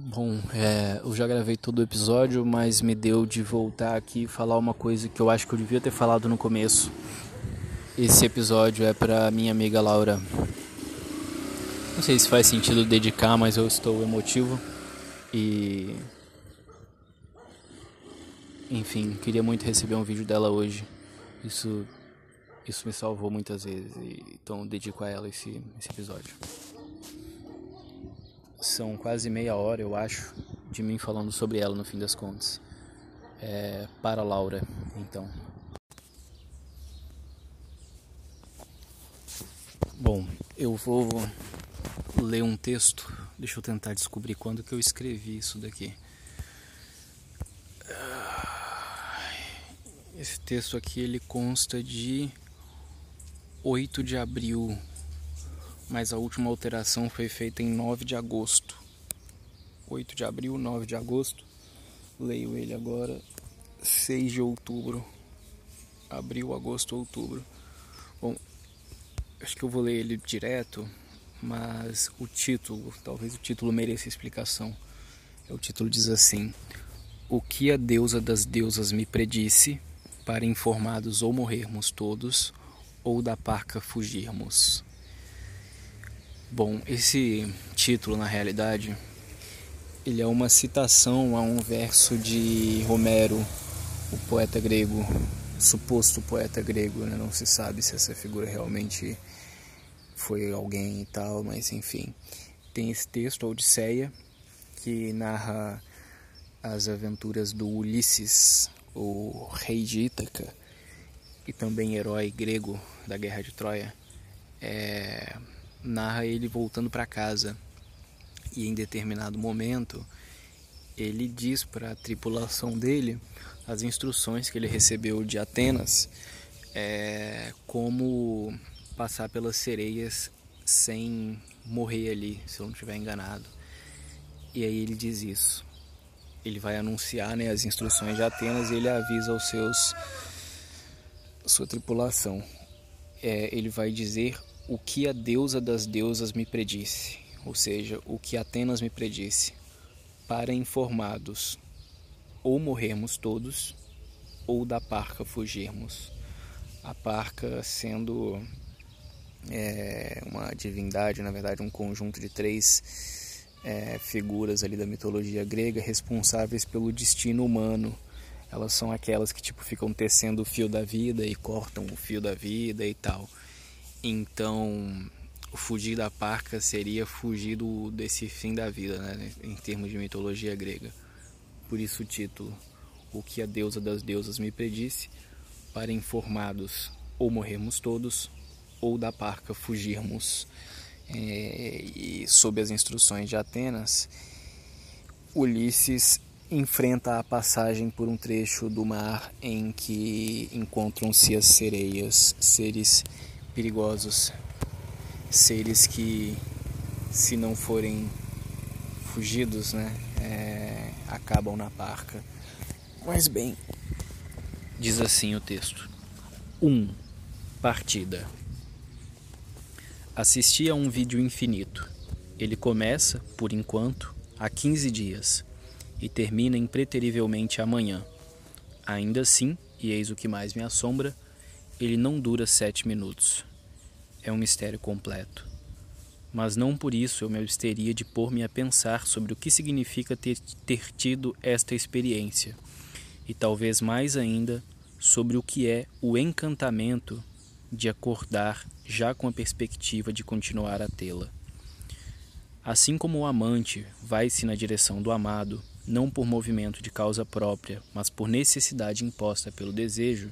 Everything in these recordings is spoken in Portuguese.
Bom, é, eu já gravei todo o episódio, mas me deu de voltar aqui e falar uma coisa que eu acho que eu devia ter falado no começo. Esse episódio é para minha amiga Laura. Não sei se faz sentido dedicar, mas eu estou emotivo e enfim, queria muito receber um vídeo dela hoje. Isso isso me salvou muitas vezes, então dedico a ela esse, esse episódio. São quase meia hora, eu acho, de mim falando sobre ela no fim das contas. É, para Laura, então. Bom, eu vou ler um texto. Deixa eu tentar descobrir quando que eu escrevi isso daqui. Esse texto aqui ele consta de 8 de abril, mas a última alteração foi feita em 9 de agosto. 8 de abril, 9 de agosto. Leio ele agora, 6 de outubro. Abril, agosto, outubro. Bom, acho que eu vou ler ele direto, mas o título, talvez o título mereça explicação. O título diz assim: O que a deusa das deusas me predisse, para informados ou morrermos todos, ou da parca fugirmos? Bom, esse título na realidade ele é uma citação a um verso de Homero, o poeta grego, suposto poeta grego, né? não se sabe se essa figura realmente foi alguém e tal, mas enfim. Tem esse texto, a Odisseia, que narra as aventuras do Ulisses, o rei de Ítaca, e também herói grego da Guerra de Troia, é, narra ele voltando para casa e em determinado momento ele diz para a tripulação dele as instruções que ele recebeu de Atenas é, como passar pelas sereias sem morrer ali, se eu não estiver enganado. E aí ele diz isso. Ele vai anunciar né, as instruções de Atenas e ele avisa aos seus sua tripulação. É, ele vai dizer o que a deusa das deusas me predisse, ou seja, o que Atenas me predisse, para informados ou morrermos todos ou da parca fugirmos. A parca sendo é, uma divindade, na verdade, um conjunto de três é, figuras ali da mitologia grega responsáveis pelo destino humano elas são aquelas que tipo ficam tecendo o fio da vida e cortam o fio da vida e tal. Então, o fugir da parca seria fugir do, desse fim da vida, né, em termos de mitologia grega. Por isso o título, o que a deusa das deusas me predisse, para informados ou morrermos todos, ou da parca fugirmos. É, e sob as instruções de Atenas, Ulisses enfrenta a passagem por um trecho do mar em que encontram-se as sereias, seres perigosos, seres que, se não forem fugidos, né, é, acabam na parca. Mas bem, diz assim o texto: 1. Um, partida. Assisti a um vídeo infinito. Ele começa, por enquanto, há 15 dias e termina impreterivelmente amanhã. Ainda assim, e eis o que mais me assombra, ele não dura sete minutos. É um mistério completo. Mas não por isso eu me absteria de pôr-me a pensar sobre o que significa ter, ter tido esta experiência, e talvez mais ainda sobre o que é o encantamento de acordar já com a perspectiva de continuar a tê-la. Assim como o amante vai-se na direção do amado, não por movimento de causa própria, mas por necessidade imposta pelo desejo,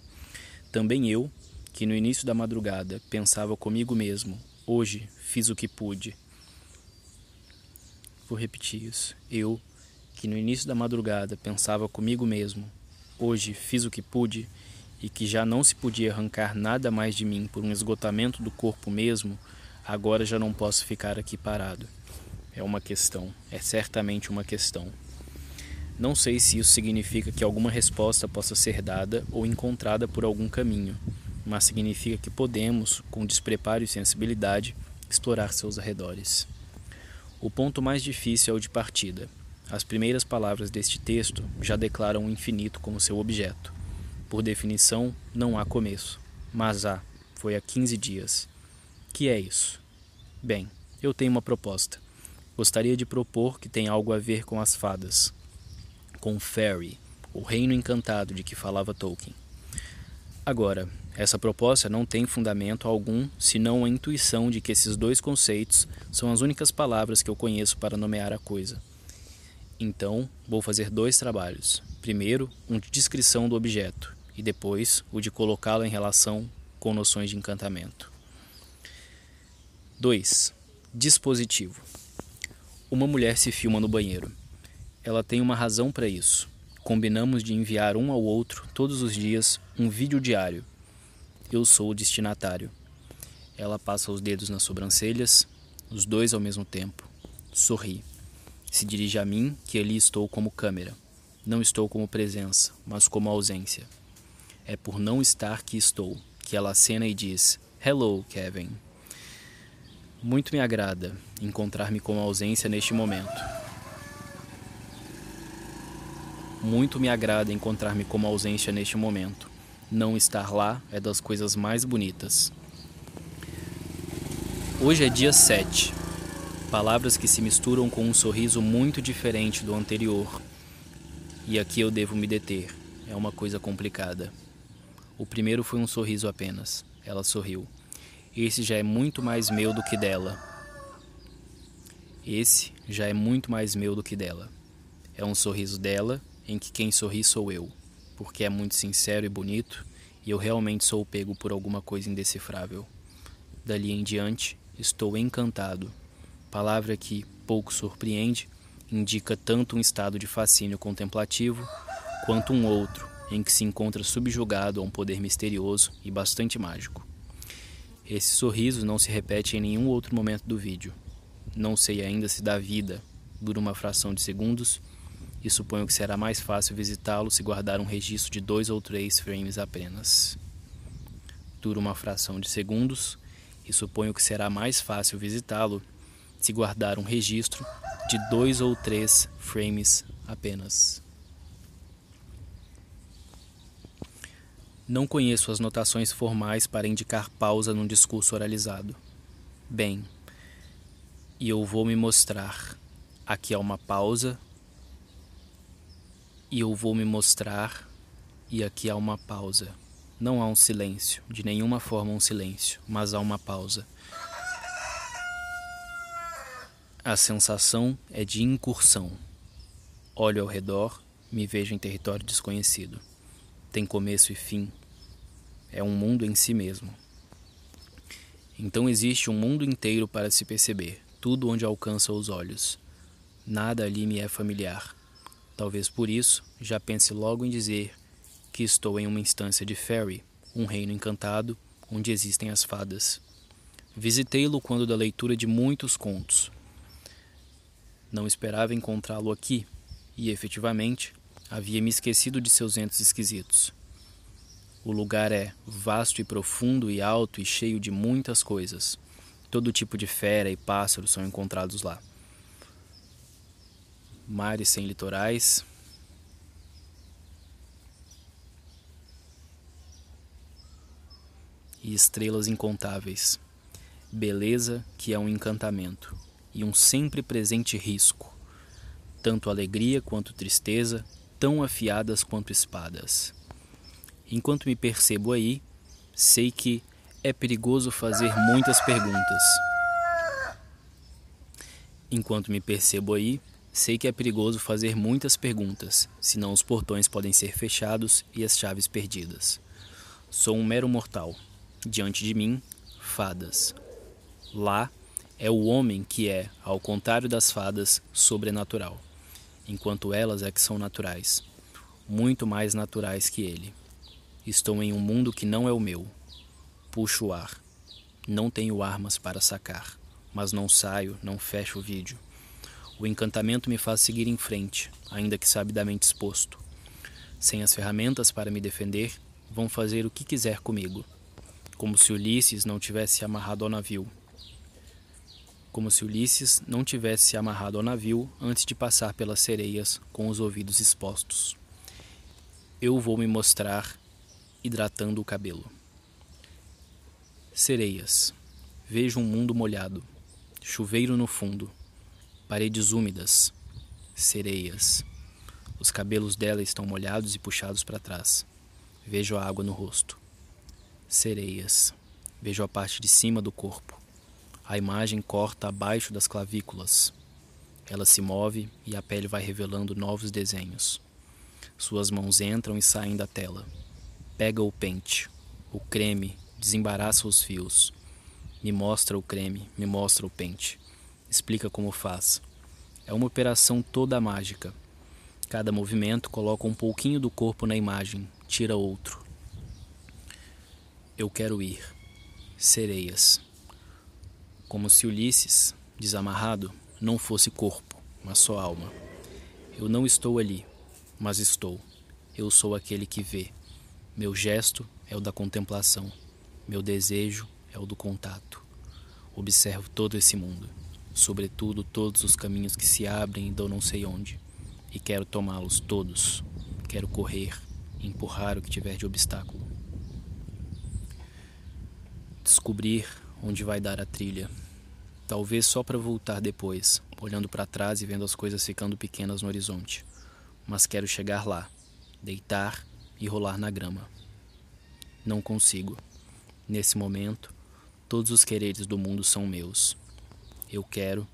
também eu, que no início da madrugada pensava comigo mesmo, hoje fiz o que pude. Vou repetir isso. Eu, que no início da madrugada pensava comigo mesmo, hoje fiz o que pude, e que já não se podia arrancar nada mais de mim por um esgotamento do corpo mesmo, agora já não posso ficar aqui parado. É uma questão, é certamente uma questão. Não sei se isso significa que alguma resposta possa ser dada ou encontrada por algum caminho, mas significa que podemos, com despreparo e sensibilidade, explorar seus arredores. O ponto mais difícil é o de partida. as primeiras palavras deste texto já declaram o infinito como seu objeto. Por definição, não há começo, mas há, foi há 15 dias. Que é isso? Bem, eu tenho uma proposta. Gostaria de propor que tem algo a ver com as fadas, com Fairy, o reino encantado de que falava Tolkien. Agora, essa proposta não tem fundamento algum senão a intuição de que esses dois conceitos são as únicas palavras que eu conheço para nomear a coisa. Então, vou fazer dois trabalhos. Primeiro, um de descrição do objeto, e depois o de colocá-lo em relação com noções de encantamento. 2. Dispositivo. Uma mulher se filma no banheiro. Ela tem uma razão para isso. Combinamos de enviar um ao outro, todos os dias, um vídeo diário. Eu sou o destinatário. Ela passa os dedos nas sobrancelhas, os dois ao mesmo tempo. Sorri. Se dirige a mim, que ali estou como câmera. Não estou como presença, mas como ausência. É por não estar que estou, que ela acena e diz: Hello, Kevin. Muito me agrada encontrar-me com ausência neste momento. Muito me agrada encontrar-me como ausência neste momento. Não estar lá é das coisas mais bonitas. Hoje é dia 7. Palavras que se misturam com um sorriso muito diferente do anterior. E aqui eu devo me deter. É uma coisa complicada. O primeiro foi um sorriso apenas. Ela sorriu. Esse já é muito mais meu do que dela. Esse já é muito mais meu do que dela. É um sorriso dela em que quem sorri sou eu, porque é muito sincero e bonito e eu realmente sou pego por alguma coisa indecifrável. Dali em diante, estou encantado. Palavra que pouco surpreende, indica tanto um estado de fascínio contemplativo quanto um outro em que se encontra subjugado a um poder misterioso e bastante mágico. Esse sorriso não se repete em nenhum outro momento do vídeo. Não sei ainda se dá vida, dura uma fração de segundos, e suponho que será mais fácil visitá-lo se guardar um registro de dois ou três frames apenas. Dura uma fração de segundos, e suponho que será mais fácil visitá-lo se guardar um registro de dois ou três frames apenas. Não conheço as notações formais para indicar pausa num discurso oralizado. Bem, e eu vou me mostrar. Aqui há uma pausa. E eu vou me mostrar. E aqui há uma pausa. Não há um silêncio, de nenhuma forma um silêncio, mas há uma pausa. A sensação é de incursão. Olho ao redor, me vejo em território desconhecido tem começo e fim. É um mundo em si mesmo. Então existe um mundo inteiro para se perceber, tudo onde alcança os olhos. Nada ali me é familiar. Talvez por isso já pense logo em dizer que estou em uma instância de Fairy, um reino encantado onde existem as fadas. Visitei-lo quando da leitura de muitos contos. Não esperava encontrá-lo aqui, e efetivamente Havia me esquecido de seus ventos esquisitos. O lugar é vasto e profundo e alto e cheio de muitas coisas. Todo tipo de fera e pássaro são encontrados lá. Mares sem litorais. E estrelas incontáveis. Beleza que é um encantamento e um sempre presente risco. Tanto alegria quanto tristeza, tão afiadas quanto espadas. Enquanto me percebo aí, sei que é perigoso fazer muitas perguntas. Enquanto me percebo aí, sei que é perigoso fazer muitas perguntas, senão os portões podem ser fechados e as chaves perdidas. Sou um mero mortal. Diante de mim, fadas. Lá é o homem que é, ao contrário das fadas, sobrenatural enquanto elas é que são naturais, muito mais naturais que ele. Estou em um mundo que não é o meu. Puxo o ar. Não tenho armas para sacar, mas não saio, não fecho o vídeo. O encantamento me faz seguir em frente, ainda que sabidamente exposto. Sem as ferramentas para me defender, vão fazer o que quiser comigo, como se Ulisses não tivesse amarrado ao navio. como se Ulisses não tivesse se amarrado ao navio antes de passar pelas sereias com os ouvidos expostos. Eu vou me mostrar hidratando o cabelo. Sereias. Vejo um mundo molhado, chuveiro no fundo, paredes úmidas, sereias. Os cabelos dela estão molhados e puxados para trás. Vejo a água no rosto. Sereias. Vejo a parte de cima do corpo. A imagem corta abaixo das clavículas. Ela se move e a pele vai revelando novos desenhos. Suas mãos entram e saem da tela. Pega o pente, o creme, desembaraça os fios. Me mostra o creme, me mostra o pente. Explica como faz. É uma operação toda mágica. Cada movimento coloca um pouquinho do corpo na imagem, tira outro. Eu quero ir. Sereias. Como se Ulisses, desamarrado, não fosse corpo, mas só alma. Eu não estou ali, mas estou. Eu sou aquele que vê. Meu gesto é o da contemplação. Meu desejo é o do contato. Observo todo esse mundo, sobretudo todos os caminhos que se abrem e dão não sei onde, e quero tomá-los todos. Quero correr, empurrar o que tiver de obstáculo descobrir onde vai dar a trilha. Talvez só para voltar depois, olhando para trás e vendo as coisas ficando pequenas no horizonte. Mas quero chegar lá, deitar e rolar na grama. Não consigo. Nesse momento, todos os quereres do mundo são meus. Eu quero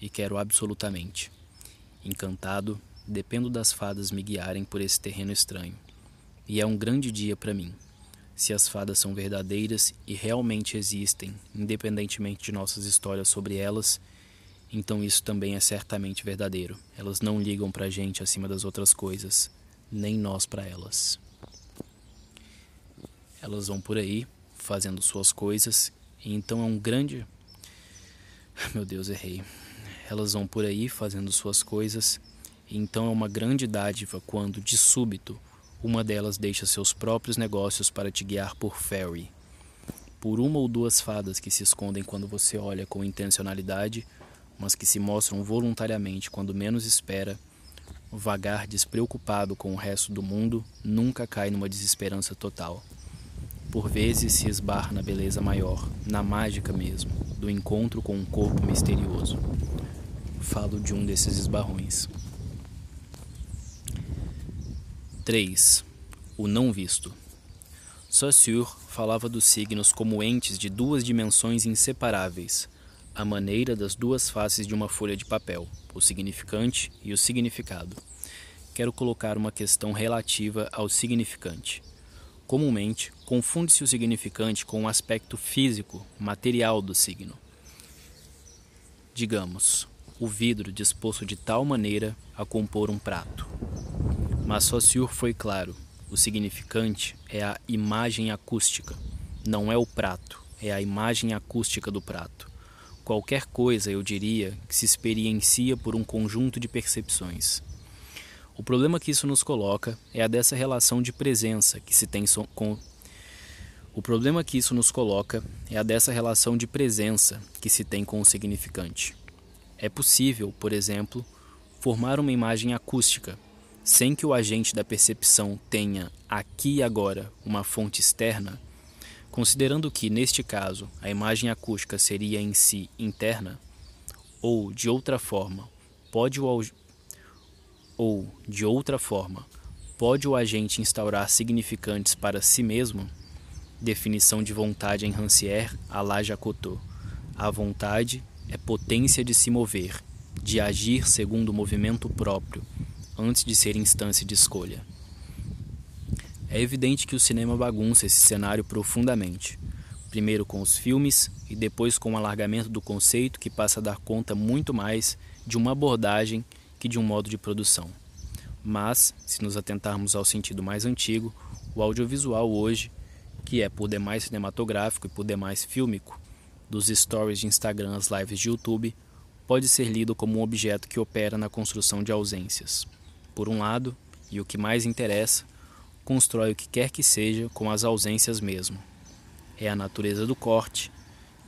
e quero absolutamente. Encantado, dependo das fadas me guiarem por esse terreno estranho. E é um grande dia para mim se as fadas são verdadeiras e realmente existem, independentemente de nossas histórias sobre elas, então isso também é certamente verdadeiro. Elas não ligam pra gente acima das outras coisas, nem nós para elas. Elas vão por aí, fazendo suas coisas, e então é um grande. Meu Deus, errei. Elas vão por aí fazendo suas coisas, e então é uma grande dádiva quando, de súbito, uma delas deixa seus próprios negócios para te guiar por ferry. Por uma ou duas fadas que se escondem quando você olha com intencionalidade, mas que se mostram voluntariamente quando menos espera, vagar despreocupado com o resto do mundo nunca cai numa desesperança total. Por vezes se esbarra na beleza maior, na mágica mesmo, do encontro com um corpo misterioso. Falo de um desses esbarrões. 3. O não visto. Saussure falava dos signos como entes de duas dimensões inseparáveis, a maneira das duas faces de uma folha de papel, o significante e o significado. Quero colocar uma questão relativa ao significante. Comumente, confunde-se o significante com o aspecto físico, material do signo. Digamos, o vidro disposto de tal maneira a compor um prato. Mas Saussure foi claro: o significante é a imagem acústica, não é o prato, é a imagem acústica do prato. Qualquer coisa, eu diria, que se experiencia por um conjunto de percepções. O problema que isso nos coloca é a dessa relação de presença que se tem com o problema que isso nos coloca é a dessa relação de presença que se tem com o significante. É possível, por exemplo, formar uma imagem acústica sem que o agente da percepção tenha aqui e agora uma fonte externa, considerando que, neste caso, a imagem acústica seria em si interna, ou, de outra forma, pode o ou, de outra forma, pode o agente instaurar significantes para si mesmo? Definição de vontade em Rancière, Alá Jacotot. A vontade é potência de se mover, de agir segundo o movimento próprio, antes de ser instância de escolha. É evidente que o cinema bagunça esse cenário profundamente, primeiro com os filmes e depois com o alargamento do conceito que passa a dar conta muito mais de uma abordagem que de um modo de produção. Mas, se nos atentarmos ao sentido mais antigo, o audiovisual hoje, que é por demais cinematográfico e por demais fílmico, dos stories de Instagram às lives de YouTube, pode ser lido como um objeto que opera na construção de ausências por um lado, e o que mais interessa, constrói o que quer que seja com as ausências mesmo. É a natureza do corte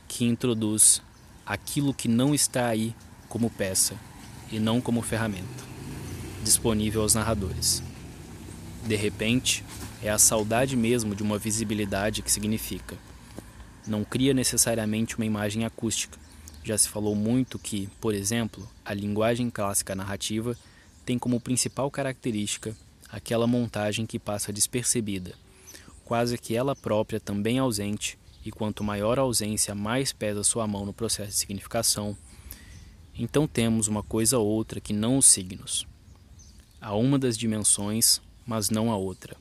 que introduz aquilo que não está aí como peça e não como ferramenta, disponível aos narradores. De repente, é a saudade mesmo de uma visibilidade que significa. Não cria necessariamente uma imagem acústica. Já se falou muito que, por exemplo, a linguagem clássica narrativa tem como principal característica aquela montagem que passa despercebida, quase que ela própria também ausente, e quanto maior a ausência, mais pesa sua mão no processo de significação. Então temos uma coisa ou outra que não os signos. Há uma das dimensões, mas não a outra.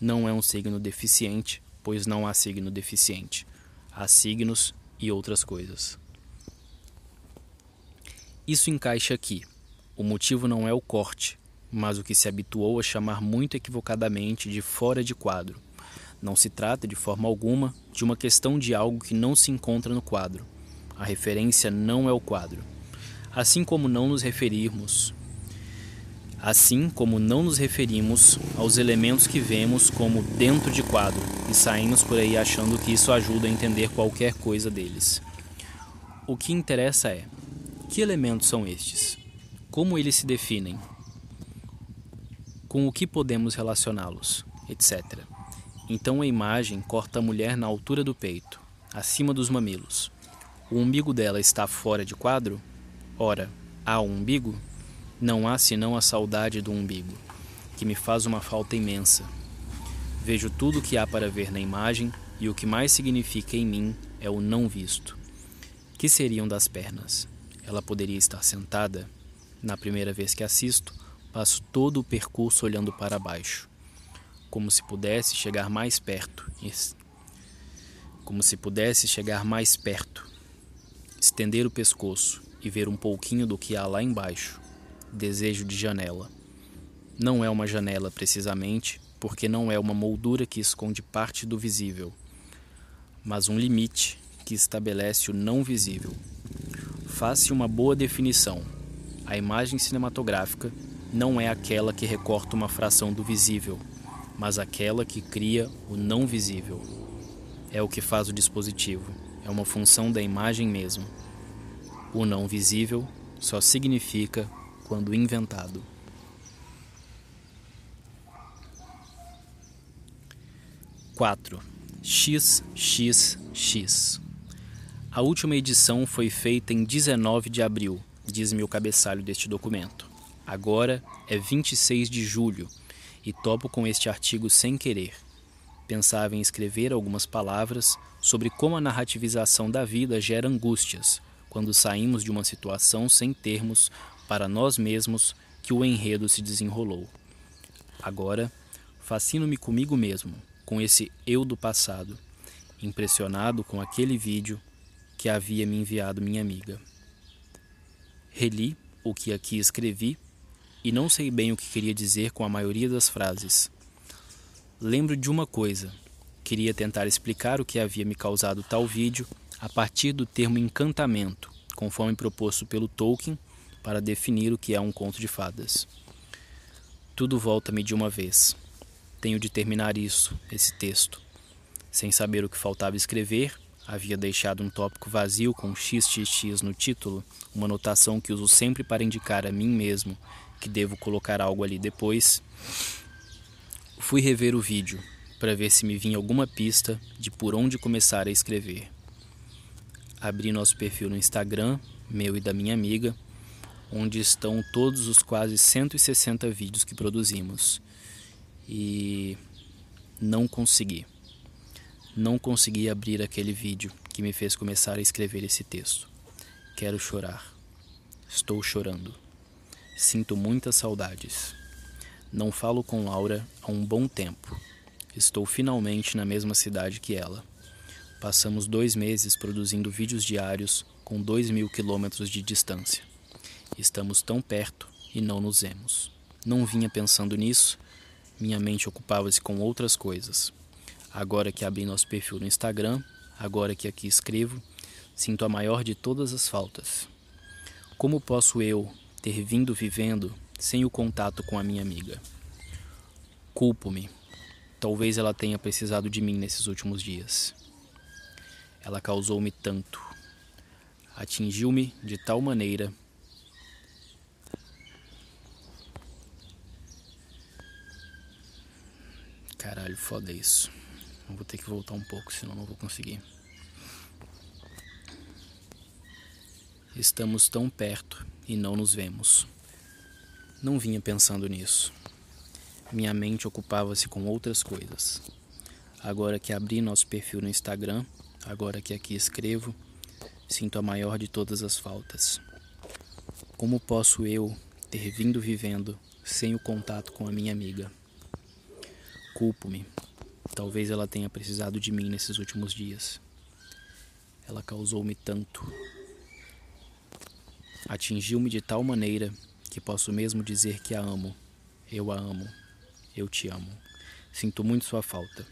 Não é um signo deficiente, pois não há signo deficiente. Há signos e outras coisas. Isso encaixa aqui. O motivo não é o corte, mas o que se habituou a chamar muito equivocadamente de fora de quadro. Não se trata, de forma alguma, de uma questão de algo que não se encontra no quadro. A referência não é o quadro. Assim como não nos referirmos assim como não nos referimos aos elementos que vemos como dentro de quadro e saímos por aí achando que isso ajuda a entender qualquer coisa deles. O que interessa é: que elementos são estes? Como eles se definem? Com o que podemos relacioná-los, etc. Então a imagem corta a mulher na altura do peito, acima dos mamilos. O umbigo dela está fora de quadro? Ora, há um umbigo? Não há senão a saudade do umbigo, que me faz uma falta imensa. Vejo tudo o que há para ver na imagem e o que mais significa em mim é o não visto. Que seriam das pernas? Ela poderia estar sentada? Na primeira vez que assisto, passo todo o percurso olhando para baixo, como se pudesse chegar mais perto. Como se pudesse chegar mais perto, estender o pescoço e ver um pouquinho do que há lá embaixo. Desejo de janela. Não é uma janela precisamente, porque não é uma moldura que esconde parte do visível, mas um limite que estabelece o não visível. Faz-se uma boa definição. A imagem cinematográfica não é aquela que recorta uma fração do visível, mas aquela que cria o não visível. É o que faz o dispositivo, é uma função da imagem mesmo. O não visível só significa quando inventado. Quatro XXX a última edição foi feita em 19 de abril, diz-me o cabeçalho deste documento. Agora é 26 de julho e topo com este artigo sem querer. Pensava em escrever algumas palavras sobre como a narrativização da vida gera angústias quando saímos de uma situação sem termos para nós mesmos que o enredo se desenrolou. Agora, fascino-me comigo mesmo, com esse eu do passado, impressionado com aquele vídeo que havia me enviado minha amiga. Reli o que aqui escrevi e não sei bem o que queria dizer com a maioria das frases. Lembro de uma coisa. Queria tentar explicar o que havia me causado tal vídeo a partir do termo encantamento, conforme proposto pelo Tolkien para definir o que é um conto de fadas. Tudo volta-me de uma vez. Tenho de terminar isso, esse texto. Sem saber o que faltava escrever, Havia deixado um tópico vazio com XXX no título, uma notação que uso sempre para indicar a mim mesmo que devo colocar algo ali depois. Fui rever o vídeo para ver se me vinha alguma pista de por onde começar a escrever. Abri nosso perfil no Instagram, meu e da minha amiga, onde estão todos os quase 160 vídeos que produzimos. E não consegui não consegui abrir aquele vídeo que me fez começar a escrever esse texto. Quero chorar. Estou chorando. Sinto muitas saudades. Não falo com Laura há um bom tempo. Estou finalmente na mesma cidade que ela. Passamos dois meses produzindo vídeos diários com dois mil quilômetros de distância. Estamos tão perto e não nos vemos. Não vinha pensando nisso, minha mente ocupava-se com outras coisas. Agora que abri nosso perfil no Instagram, agora que aqui escrevo, sinto a maior de todas as faltas. Como posso eu ter vindo vivendo sem o contato com a minha amiga? Culpo-me. Talvez ela tenha precisado de mim nesses últimos dias. Ela causou-me tanto. atingiu-me de tal maneira Caralho, foda isso. Eu vou ter que voltar um pouco, senão não vou conseguir. Estamos tão perto e não nos vemos. Não vinha pensando nisso. Minha mente ocupava-se com outras coisas. Agora que abri nosso perfil no Instagram, agora que aqui escrevo, sinto a maior de todas as faltas. Como posso eu ter vindo vivendo sem o contato com a minha amiga? Culpo-me. Talvez ela tenha precisado de mim nesses últimos dias. Ela causou-me tanto. Atingiu-me de tal maneira que posso mesmo dizer que a amo. Eu a amo. Eu te amo. Sinto muito sua falta.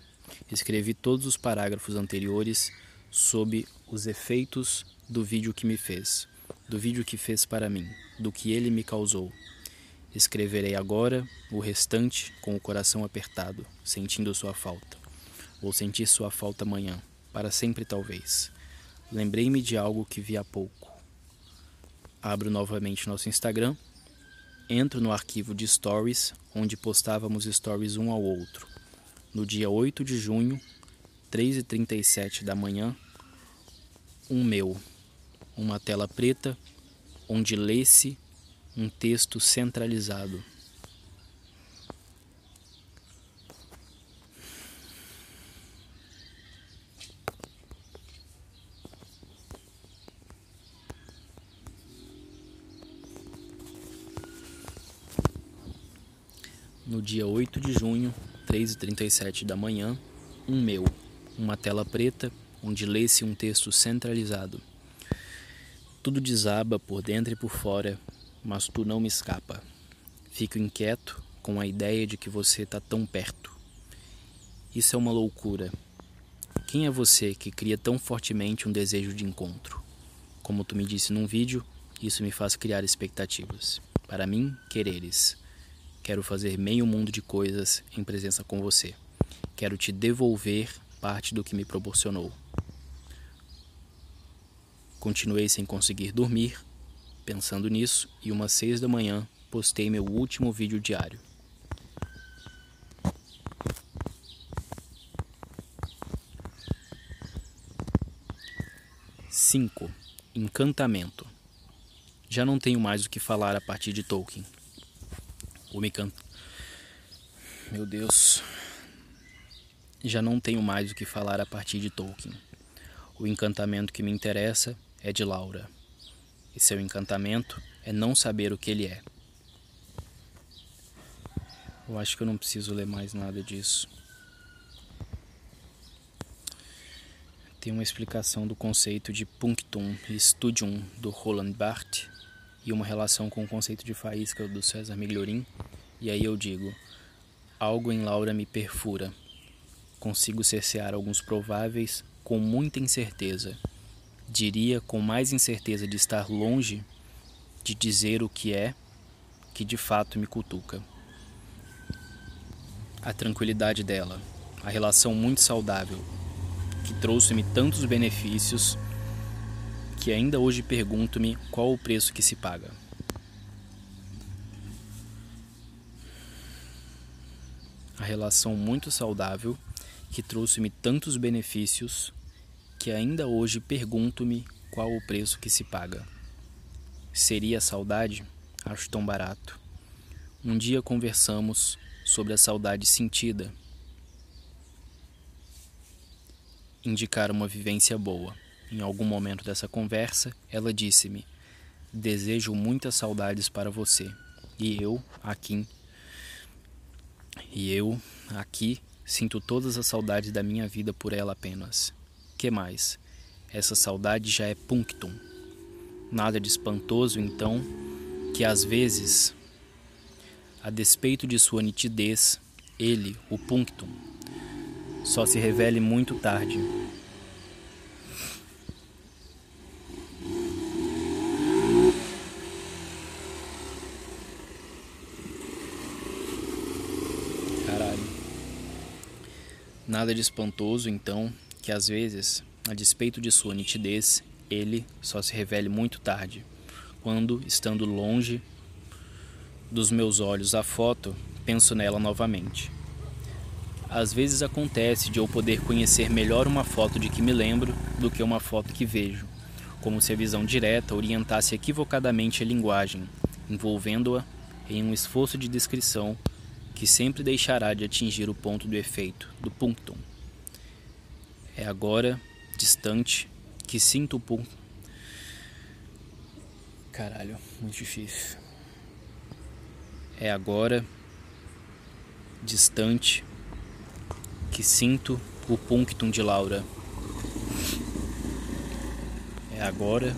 Escrevi todos os parágrafos anteriores sob os efeitos do vídeo que me fez, do vídeo que fez para mim, do que ele me causou. Escreverei agora o restante com o coração apertado, sentindo sua falta. Vou sentir sua falta amanhã, para sempre talvez. Lembrei-me de algo que vi há pouco. Abro novamente nosso Instagram, entro no arquivo de stories, onde postávamos stories um ao outro. No dia 8 de junho, 3h37 da manhã, um meu, uma tela preta, onde lê-se um texto centralizado. No dia 8 de junho, 3h37 da manhã, um meu, uma tela preta onde lê-se um texto centralizado. Tudo desaba por dentro e por fora mas tu não me escapa. Fico inquieto com a ideia de que você está tão perto. Isso é uma loucura. Quem é você que cria tão fortemente um desejo de encontro? Como tu me disse num vídeo, isso me faz criar expectativas. Para mim, quereres. Quero fazer meio mundo de coisas em presença com você. Quero te devolver parte do que me proporcionou. Continuei sem conseguir dormir Pensando nisso, e umas seis da manhã, postei meu último vídeo diário. Cinco. Encantamento. Já não tenho mais o que falar a partir de Tolkien. O me can... Meu Deus. Já não tenho mais o que falar a partir de Tolkien. O encantamento que me interessa é de Laura e seu encantamento é não saber o que ele é. Eu acho que eu não preciso ler mais nada disso. Tem uma explicação do conceito de punctum e studium do Roland Barthes e uma relação com o conceito de faísca do César Migliorin. E aí eu digo: algo em Laura me perfura. Consigo cercear alguns prováveis com muita incerteza diria com mais incerteza de estar longe de dizer o que é que de fato me cutuca. A tranquilidade dela, a relação muito saudável, que trouxe-me tantos benefícios que ainda hoje pergunto-me qual o preço que se paga. A relação muito saudável que trouxe-me tantos benefícios que ainda hoje pergunto-me qual o preço que se paga. Seria saudade? Acho tão barato. Um dia conversamos sobre a saudade sentida. Indicar uma vivência boa. Em algum momento dessa conversa, ela disse-me: Desejo muitas saudades para você. E eu, aqui, e eu, aqui, sinto todas as saudades da minha vida por ela apenas que mais? Essa saudade já é punctum. Nada de espantoso, então, que às vezes, a despeito de sua nitidez, ele, o punctum, só se revele muito tarde. Caralho. Nada de espantoso, então, que às vezes, a despeito de sua nitidez, ele só se revele muito tarde, quando, estando longe dos meus olhos a foto, penso nela novamente. Às vezes acontece de eu poder conhecer melhor uma foto de que me lembro do que uma foto que vejo, como se a visão direta orientasse equivocadamente a linguagem, envolvendo-a em um esforço de descrição que sempre deixará de atingir o ponto do efeito, do punctum. É agora, distante, que sinto o punctum. Caralho, muito difícil. É agora, distante, que sinto o punctum de Laura. É agora,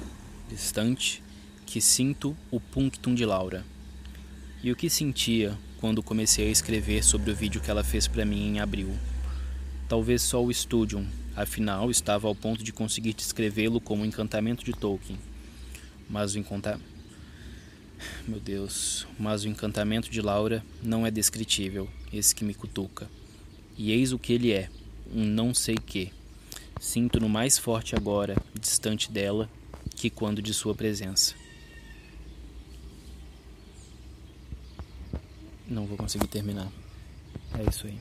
distante, que sinto o punctum de Laura. E o que sentia quando comecei a escrever sobre o vídeo que ela fez para mim em abril. Talvez só o Studium, afinal estava ao ponto de conseguir descrevê-lo como o encantamento de Tolkien. Mas o encantamento. Meu Deus, mas o encantamento de Laura não é descritível, esse que me cutuca. E eis o que ele é, um não sei que. Sinto no mais forte agora, distante dela, que quando de sua presença. Não vou conseguir terminar. É isso aí.